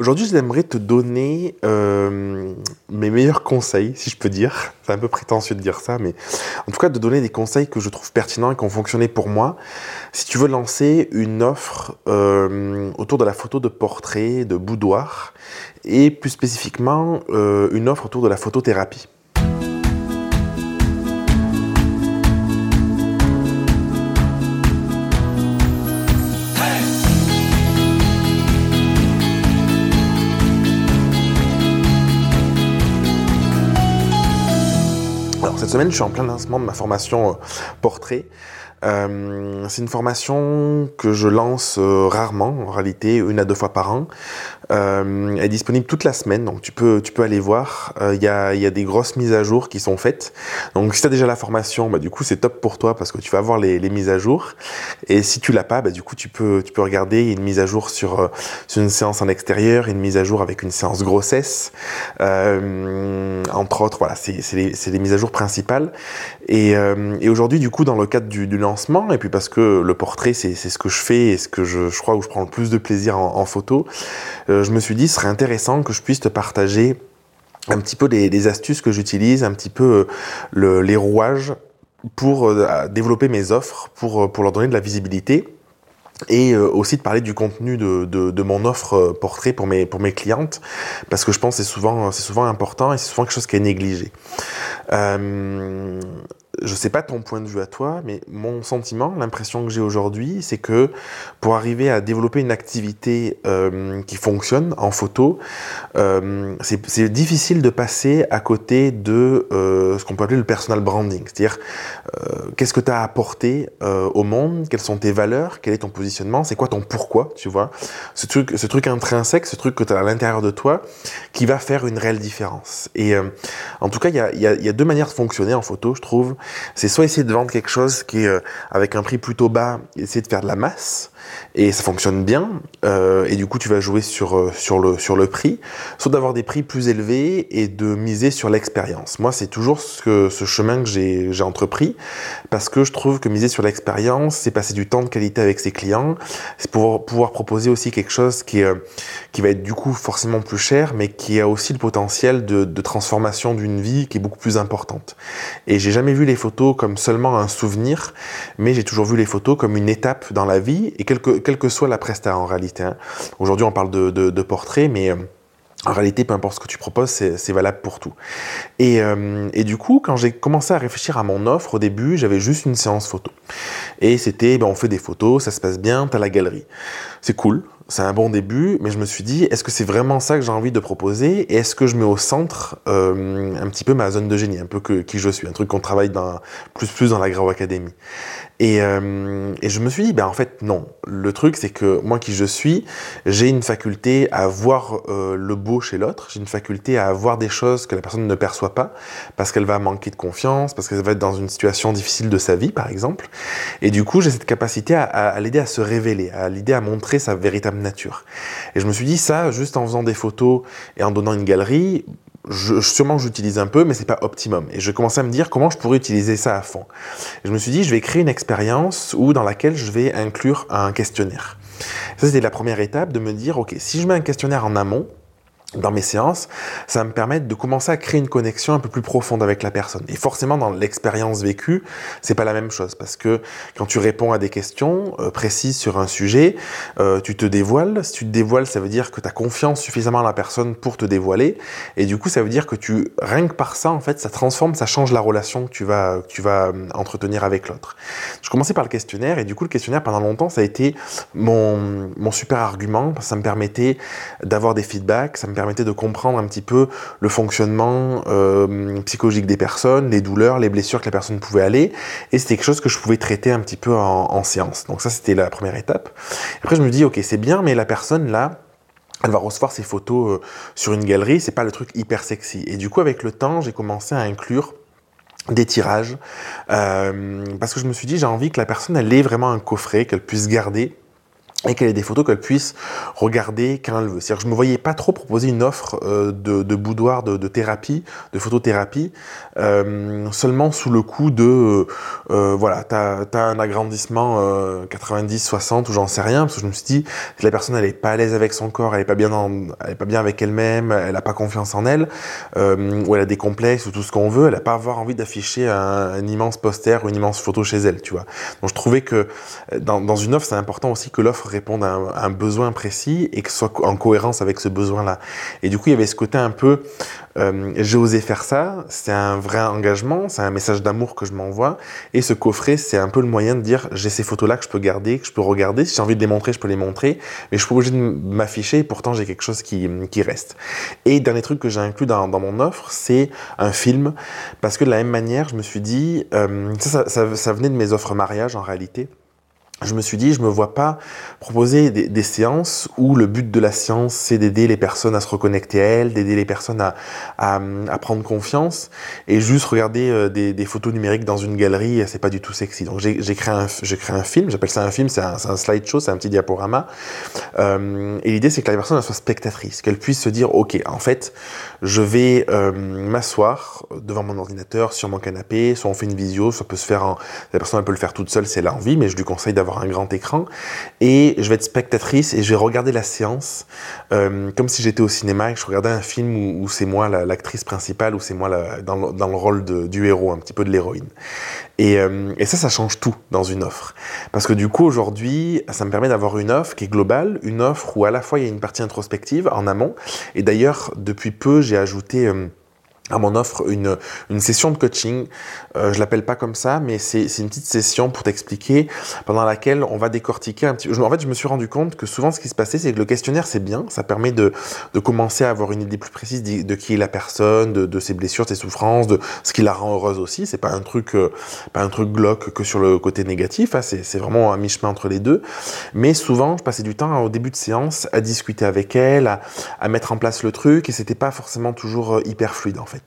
Aujourd'hui, j'aimerais te donner euh, mes meilleurs conseils, si je peux dire. C'est un peu prétentieux de dire ça, mais en tout cas, de donner des conseils que je trouve pertinents et qui ont fonctionné pour moi. Si tu veux lancer une offre euh, autour de la photo de portrait, de boudoir, et plus spécifiquement, euh, une offre autour de la photothérapie. Cette semaine, je suis en plein lancement de ma formation euh, portrait. Euh, c'est une formation que je lance euh, rarement, en réalité, une à deux fois par an. Euh, elle est disponible toute la semaine, donc tu peux, tu peux aller voir. Il y, a, y, a, des grosses mises à jour qui sont faites. Donc si tu as déjà la formation, bah, du coup c'est top pour toi parce que tu vas voir les, mises à jour. Et si tu l'as pas, bah, du coup tu peux, tu peux regarder une mise à jour sur, sur une séance en extérieur, une mise à jour avec une séance grossesse. Entre autres, voilà, c'est les, les, mises à jour principales. Et, et aujourd'hui, du coup, dans le cadre du, du, et puis parce que le portrait, c'est ce que je fais et ce que je, crois où je prends le plus de plaisir en, photo, euh, je me suis dit, ce serait intéressant que je puisse te partager un petit peu des, astuces que j'utilise, un petit peu euh, le, les rouages pour euh, développer mes offres, pour, leur donner de la visibilité et aussi de parler du contenu de, mon offre portrait pour mes, clientes, parce que je pense que c'est souvent, important et c'est souvent quelque chose qui est négligé. Je sais pas ton point de vue à toi, mais mon sentiment, l'impression que j'ai aujourd'hui, c'est que pour arriver à développer une activité euh, qui fonctionne en photo, euh, c'est difficile de passer à côté de euh, ce qu'on peut appeler le personal branding. C'est-à-dire, euh, qu'est-ce que tu as apporté euh, au monde, quelles sont tes valeurs, quel est ton positionnement, c'est quoi ton pourquoi, tu vois? Ce truc, ce truc intrinsèque, ce truc que tu as à l'intérieur de toi, qui va faire une réelle différence. Et euh, en tout cas, il y a, y, a, y a deux manières de fonctionner en photo, je trouve c'est soit essayer de vendre quelque chose qui euh, avec un prix plutôt bas, essayer de faire de la masse, et ça fonctionne bien, euh, et du coup tu vas jouer sur, euh, sur, le, sur le prix, soit d'avoir des prix plus élevés et de miser sur l'expérience. Moi, c'est toujours ce, chemin que j'ai entrepris, parce que je trouve que miser sur l'expérience, c'est passer du temps de qualité avec ses clients, c'est pouvoir, pouvoir proposer aussi quelque chose qui, est, qui va être du coup forcément plus cher, mais qui a aussi le potentiel de, de transformation d'une vie qui est beaucoup plus importante. Et j'ai jamais vu les photos comme seulement un souvenir, mais j'ai toujours vu les photos comme une étape dans la vie, et quelle que, soit la presta en réalité. Hein. Aujourd'hui, on parle de, portrait, mais... Euh, en réalité, peu importe ce que tu proposes, c'est valable pour tout. Et, euh, et du coup, quand j'ai commencé à réfléchir à mon offre, au début, j'avais juste une séance photo. Et c'était, ben, on fait des photos, ça se passe bien, t'as la galerie. C'est cool, c'est un bon début, mais je me suis dit, est-ce que c'est vraiment ça que j'ai envie de proposer? Et est-ce que je mets au centre euh, un petit peu ma zone de génie, un peu qui je suis, un truc qu'on travaille plus plus dans la Grau Academy et, euh, et, je me suis dit, ben en fait, non. Le truc, c'est que moi qui je suis, j'ai une faculté à voir euh, le beau chez l'autre, j'ai une faculté à voir des choses que la personne ne perçoit pas, parce qu'elle va manquer de confiance, parce qu'elle va être dans une situation difficile de sa vie, par exemple. Et du coup, j'ai cette capacité à l'aider à se révéler, à l'aider à montrer sa véritable nature. Et je me suis dit, ça, juste en faisant des photos et en donnant une galerie, sûrement j'utilise un peu, mais c'est pas optimum. Et je commençais à me dire comment je pourrais utiliser ça à fond. Et je me suis dit, je vais créer une expérience où dans laquelle je vais inclure un questionnaire. Ça, c'était la première étape de me dire, ok, si je mets un questionnaire en amont, dans mes séances, ça va me permettre de commencer à créer une connexion un peu plus profonde avec la personne. Et forcément, dans l'expérience vécue, c'est pas la même chose parce que quand tu réponds à des questions euh, précises sur un sujet, euh, tu te dévoiles. Si tu te dévoiles, ça veut dire que tu as confiance suffisamment en la personne pour te dévoiler. Et du coup, ça veut dire que tu, rien que par ça, en fait, ça transforme, ça change la relation que tu vas, tu vas euh, entretenir avec l'autre. Je commençais par le questionnaire et du coup, le questionnaire, pendant longtemps, ça a été mon, mon super argument parce que ça me permettait d'avoir des feedbacks, permettait de comprendre un petit peu le fonctionnement euh, psychologique des personnes, les douleurs, les blessures que la personne pouvait aller, et c'était quelque chose que je pouvais traiter un petit peu en, séance. Donc ça, c'était la première étape. Après, je me dis, ok, c'est bien, mais la personne là, elle va recevoir ses photos euh, sur une galerie, c'est pas le truc hyper sexy. Et du coup, avec le temps, j'ai commencé à inclure des tirages, euh, parce que je me suis dit, j'ai envie que la personne, elle ait vraiment un coffret, qu'elle puisse garder et qu'elle ait des photos qu'elle puisse regarder quand elle veut. C'est-à-dire que je me voyais pas trop proposer une offre euh, de, boudoir, de, thérapie, de photothérapie, euh, seulement sous le coup de, euh, voilà, t'as as un agrandissement 90-60 euh, ou j'en sais rien, parce que je me suis dit que la personne elle est pas à l'aise avec son corps, elle est pas bien, pas bien avec elle-même, elle a pas confiance en elle, ou elle a des complexes ou tout ce qu'on veut, elle a pas avoir envie d'afficher un, immense poster ou une immense photo chez elle, tu vois. Donc je trouvais que dans une offre c'est important aussi que l'offre répondre à un, besoin précis et que ce soit en cohérence avec ce besoin-là. Et du coup, il y avait ce côté un peu, euh, j'ai osé faire ça, c'est un vrai engagement, c'est un message d'amour que je m'envoie. Et ce coffret, c'est un peu le moyen de dire, j'ai ces photos-là que je peux garder, que je peux regarder. Si j'ai envie de les montrer, je peux les montrer. Mais je suis pas obligé de m'afficher, pourtant j'ai quelque chose qui, reste. Et dernier truc que j'ai inclus dans, mon offre, c'est un film. Parce que de la même manière, je me suis dit, euh, ça venait de mes offres mariage en réalité je me suis dit, je me vois pas proposer des, séances où le but de la séance, c'est d'aider les personnes à se reconnecter à elles, d'aider les personnes à, à, prendre confiance, et juste regarder euh, des, photos numériques dans une galerie, c'est pas du tout sexy. Donc j'ai créé, un, créé un film, j'appelle ça un film, c'est un, un slideshow, c'est un petit diaporama, euh, et l'idée c'est que la personne soit spectatrice, qu'elle puisse se dire, ok, en fait, je vais euh, m'asseoir devant mon ordinateur, sur mon canapé, soit on fait une visio, ça peut se faire, en, la personne elle peut le faire toute seule si elle a envie, mais je lui conseille d'avoir un grand écran et je vais être spectatrice et je vais regarder la séance euh, comme si j'étais au cinéma et que je regardais un film où, c'est moi l'actrice principale ou c'est moi dans, le, rôle du héros, un petit peu de l'héroïne. Et, euh, et, ça, ça change tout dans une offre. Parce que du coup, aujourd'hui, ça me permet d'avoir une offre qui est globale, une offre où à la fois il y a une partie introspective en amont. Et d'ailleurs, depuis peu, j'ai ajouté... Euh, à mon offre une, une session de coaching. Euh, je l'appelle pas comme ça, mais c'est une petite session pour t'expliquer pendant laquelle on va décortiquer un petit. En fait, je me suis rendu compte que souvent, ce qui se passait, c'est que le questionnaire, c'est bien, ça permet de, de commencer à avoir une idée plus précise de, qui est la personne, de, de ses blessures, ses souffrances, de ce qui la rend heureuse aussi. C'est pas un truc, euh, pas un truc glauque que sur le côté négatif. Hein, c'est vraiment un mi-chemin entre les deux. Mais souvent, je passais du temps au début de séance à discuter avec elle, à, à mettre en place le truc, et c'était pas forcément toujours euh, hyper fluide en fait.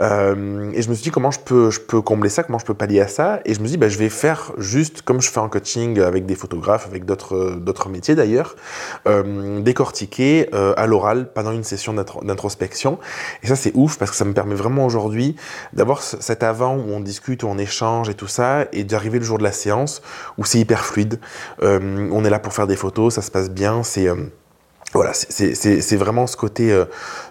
Euh, et je me suis dit comment je peux, je peux combler ça, comment je peux pallier à ça? Et je me suis dit, bah, je vais faire juste comme je fais en coaching avec des photographes, avec d'autres, d'autres métiers d'ailleurs, euh, décortiquer euh, à l'oral pendant une session d'introspection. Et ça, c'est ouf parce que ça me permet vraiment aujourd'hui d'avoir cet avant où on discute, où on échange et tout ça, et d'arriver le jour de la séance où c'est hyper fluide. Euh, on est là pour faire des photos, ça se passe bien, c'est euh, voilà, c'est vraiment ce côté, euh,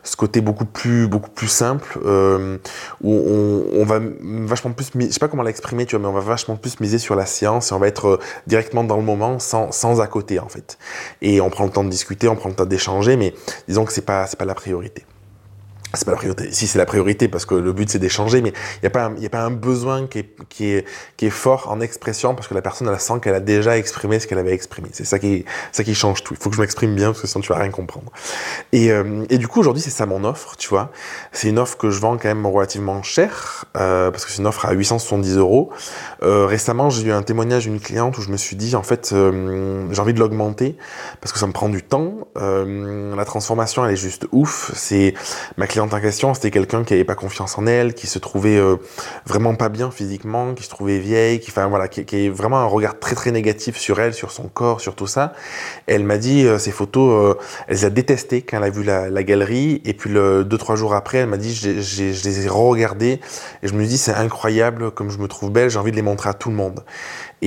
ce côté beaucoup plus, beaucoup plus simple euh, où on, on, va vachement plus, je sais pas comment l'exprimer, tu vois, mais on va vachement plus miser sur la science et on va être euh, directement dans le moment, sans, sans à côté en fait. Et on prend le temps de discuter, on prend le temps d'échanger, mais disons que c'est pas, c'est pas la priorité c'est pas la priorité. Si c'est la priorité parce que le but c'est d'échanger, mais il n'y a pas, il a pas un besoin qui est, qui est, fort en expression parce que la personne elle sent qu'elle a déjà exprimé ce qu'elle avait exprimé. C'est ça qui, ça qui change tout. Il faut que je m'exprime bien parce que sinon tu vas rien comprendre. Et, euh, et du coup aujourd'hui c'est ça mon offre, tu vois. C'est une offre que je vends quand même relativement cher euh, parce que c'est une offre à 870 euros. Euh, récemment j'ai eu un témoignage d'une cliente où je me suis dit en fait j'ai envie de l'augmenter parce que ça me prend du temps. La transformation elle est juste ouf. C'est ma cliente en question, c'était quelqu'un qui avait pas confiance en elle, qui se trouvait euh, vraiment pas bien physiquement, qui se trouvait vieille, qui, enfin voilà, qui, avait vraiment un regard très très négatif sur elle, sur son corps, sur tout ça. elle m'a dit euh, ces photos, euh, elle les a détestées quand elle a vu la, galerie, et puis deux trois jours après, elle m'a dit je les ai re-regardées et je me dis c'est incroyable comme je me trouve belle, j'ai envie de les montrer à tout le monde.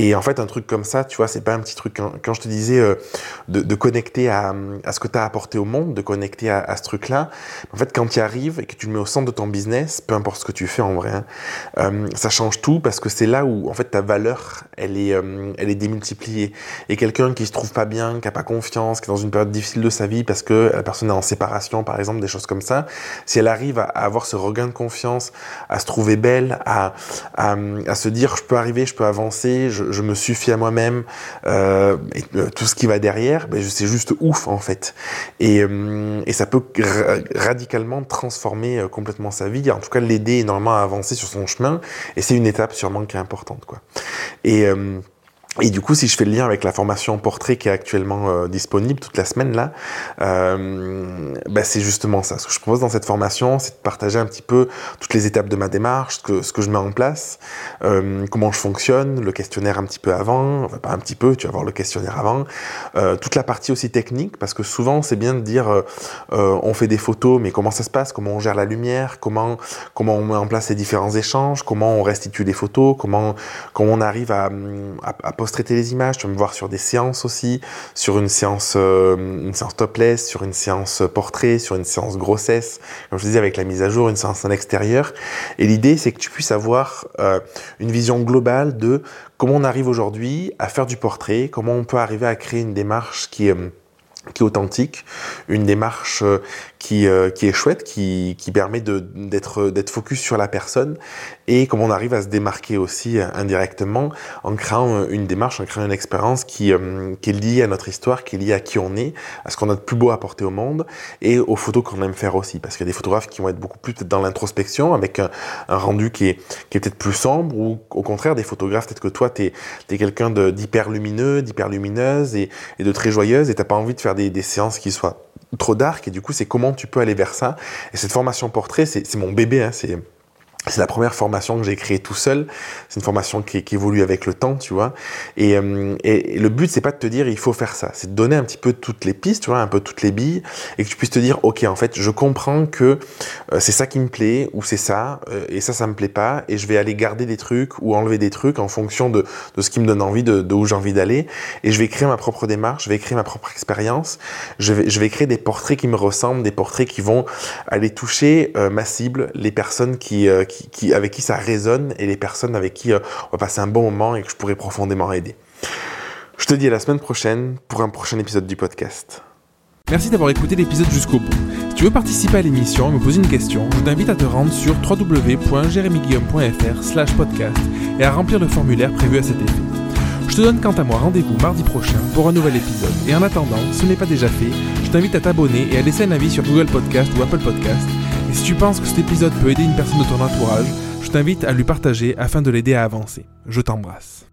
Et en fait, un truc comme ça, tu vois, c'est pas un petit truc. Quand, je te disais euh, de, connecter à, à ce que tu as apporté au monde, de connecter à, ce truc-là, en fait, quand tu y arrives et que tu le mets au centre de ton business, peu importe ce que tu fais en vrai, hein, euh, ça change tout parce que c'est là où, en fait, ta valeur, elle est, euh, elle est démultipliée. Et quelqu'un qui se trouve pas bien, qui a pas confiance, qui est dans une période difficile de sa vie parce que la personne est en séparation, par exemple, des choses comme ça, si elle arrive à, avoir ce regain de confiance, à se trouver belle, à, à, à se dire, je peux arriver, je peux avancer, je, je, me suffis à moi-même, euh, euh, tout ce qui va derrière, ben, c'est juste ouf en fait. Et, euh, et ça peut radicalement transformer euh, complètement sa vie, en tout cas l'aider énormément à avancer sur son chemin. Et c'est une étape sûrement qui est importante, quoi. Et Et du coup, si je fais le lien avec la formation portrait qui est actuellement euh, disponible toute la semaine là, euh, bah, c'est justement ça. Ce que je propose dans cette formation, c'est de partager un petit peu toutes les étapes de ma démarche, ce que, je mets en place, euh, comment je fonctionne, le questionnaire un petit peu avant, enfin pas un petit peu, tu vas voir le questionnaire avant, toute la partie aussi technique, parce que souvent c'est bien de dire on fait des photos, mais comment ça se passe, comment on gère la lumière, comment comment on met en place les différents échanges, comment on restitue les photos, comment comment on arrive à, à, à traiter les images, tu vas me voir sur des séances aussi, sur une séance, euh, une séance topless, sur une séance portrait, sur une séance grossesse, comme je disais avec la mise à jour, une séance en extérieur. Et l'idée, c'est que tu puisses avoir euh, une vision globale de comment on arrive aujourd'hui à faire du portrait, comment on peut arriver à créer une démarche qui est qui est authentique, une démarche euh, qui, euh, qui est chouette, qui, qui permet d'être focus sur la personne et comment on arrive à se démarquer aussi euh, indirectement en créant une démarche, en créant une expérience qui, qui est liée à notre histoire, qui est liée à qui on est, à ce qu'on a de plus beau à apporter au monde et aux photos qu'on aime faire aussi. Parce qu'il y a des photographes qui vont être beaucoup plus dans l'introspection avec un, un, rendu qui est, qui est peut-être plus sombre ou au contraire des photographes, peut-être que toi tu es, es quelqu'un d'hyper lumineux, d'hyper lumineuse et, et de très joyeuse et t'as pas envie de faire des, séances qui soient trop dark et du coup c'est comment tu peux aller vers ça. Et cette formation portrait c'est mon bébé hein, c'est c'est la première formation que j'ai créée tout seul. C'est une formation qui, évolue avec le temps, tu vois. Et, euh, et, le but, c'est pas de te dire il faut faire ça. C'est de donner un petit peu toutes les pistes, tu vois, un peu toutes les billes, et que tu puisses te dire ok, en fait, je comprends que euh, c'est ça qui me plaît ou c'est ça, euh, et ça, ça me plaît pas, et je vais aller garder des trucs ou enlever des trucs en fonction de, ce qui me donne envie, de, où j'ai envie d'aller. Et je vais créer ma propre démarche, je vais créer ma propre expérience. Je vais, créer des portraits qui me ressemblent, des portraits qui vont aller toucher ma cible, les personnes qui, avec qui ça résonne et les personnes avec qui euh, on va passer un bon moment et que je pourrais profondément aider. Je te dis à la semaine prochaine pour un prochain épisode du podcast. Merci d'avoir écouté l'épisode jusqu'au bout. Si tu veux participer à l'émission et me poser une question, je t'invite à te rendre sur www.jeremyguillaume.fr podcast et à remplir le formulaire prévu à cet effet. Je te donne quant à moi rendez-vous mardi prochain pour un nouvel épisode. Et en attendant, si ce n'est pas déjà fait, je t'invite à t'abonner et à laisser un avis sur Google Podcast ou Apple Podcast et si tu penses que cet épisode peut aider une personne de ton entourage, je t'invite à lui partager afin de l'aider à avancer. Je t'embrasse.